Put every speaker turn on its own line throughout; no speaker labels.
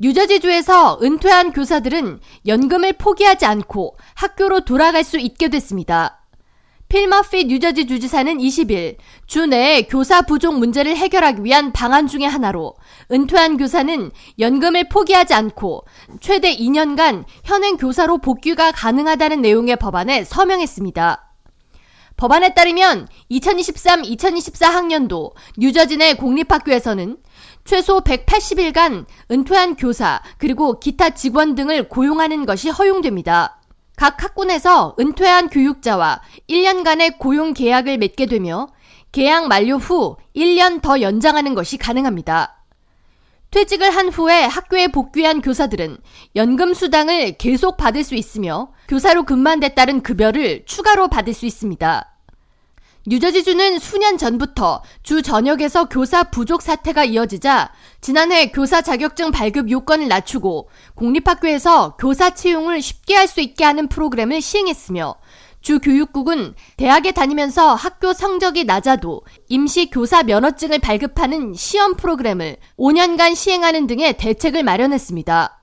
뉴저지주에서 은퇴한 교사들은 연금을 포기하지 않고 학교로 돌아갈 수 있게 됐습니다. 필머피 뉴저지 주지사는 20일 주 내에 교사 부족 문제를 해결하기 위한 방안 중의 하나로 은퇴한 교사는 연금을 포기하지 않고 최대 2년간 현행 교사로 복귀가 가능하다는 내용의 법안에 서명했습니다. 법안에 따르면 2023-2024 학년도 뉴저지 내 공립학교에서는 최소 180일간 은퇴한 교사 그리고 기타 직원 등을 고용하는 것이 허용됩니다. 각 학군에서 은퇴한 교육자와 1년간의 고용 계약을 맺게 되며 계약 만료 후 1년 더 연장하는 것이 가능합니다. 퇴직을 한 후에 학교에 복귀한 교사들은 연금 수당을 계속 받을 수 있으며 교사로 근무한 데 따른 급여를 추가로 받을 수 있습니다. 뉴저지주는 수년 전부터 주 전역에서 교사 부족 사태가 이어지자 지난해 교사 자격증 발급 요건을 낮추고 공립학교에서 교사 채용을 쉽게 할 수 있게 하는 프로그램을 시행했으며 주 교육국은 대학에 다니면서 학교 성적이 낮아도 임시 교사 면허증을 발급하는 시험 프로그램을 5년간 시행하는 등의 대책을 마련했습니다.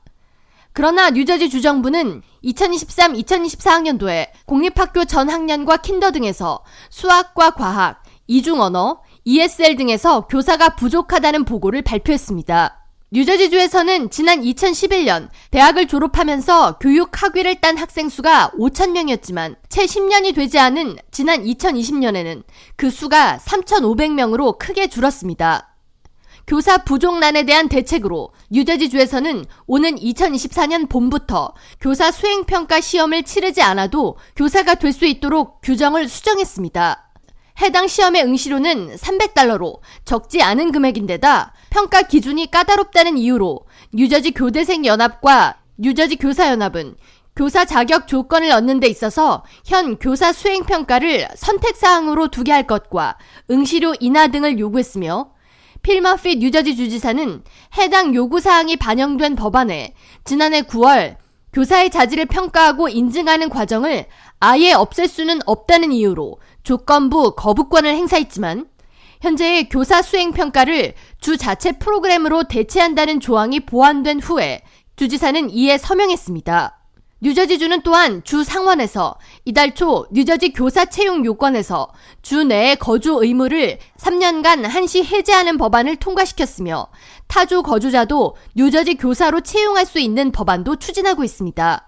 그러나 뉴저지 주정부는 2023-2024학년도에 공립학교 전 학년과 킨더 등에서 수학과 과학, 이중 언어, ESL 등에서 교사가 부족하다는 보고를 발표했습니다. 뉴저지주에서는 지난 2011년 대학을 졸업하면서 교육 학위를 딴 학생 수가 5천명이었지만 채 10년이 되지 않은 지난 2020년에는 그 수가 3,500명으로 크게 줄었습니다. 교사 부족난에 대한 대책으로 뉴저지주에서는 오는 2024년 봄부터 교사 수행평가 시험을 치르지 않아도 교사가 될 수 있도록 규정을 수정했습니다. 해당 시험의 응시료는 300달러로 적지 않은 금액인데다 평가 기준이 까다롭다는 이유로 뉴저지 교대생 연합과 뉴저지 교사 연합은 교사 자격 조건을 얻는 데 있어서 현 교사 수행 평가를 선택 사항으로 두게 할 것과 응시료 인하 등을 요구했으며 필머피 뉴저지 주지사는 해당 요구 사항이 반영된 법안에 지난해 9월 교사의 자질을 평가하고 인증하는 과정을 아예 없앨 수는 없다는 이유로 조건부 거부권을 행사했지만 현재의 교사 수행 평가를 주 자체 프로그램으로 대체한다는 조항이 보완된 후에 주지사는 이에 서명했습니다. 뉴저지주는 또한 주 상원에서 이달 초 뉴저지 교사 채용 요건에서 주 내에 거주 의무를 3년간 한시 해제하는 법안을 통과시켰으며 타주 거주자도 뉴저지 교사로 채용할 수 있는 법안도 추진하고 있습니다.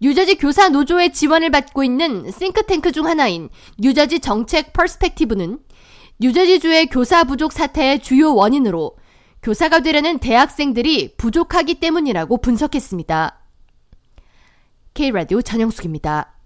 뉴저지 교사 노조의 지원을 받고 있는 싱크탱크 중 하나인 뉴저지 정책 퍼스펙티브는 뉴저지주의 교사 부족 사태의 주요 원인으로 교사가 되려는 대학생들이 부족하기 때문이라고 분석했습니다. K라디오 전영숙입니다.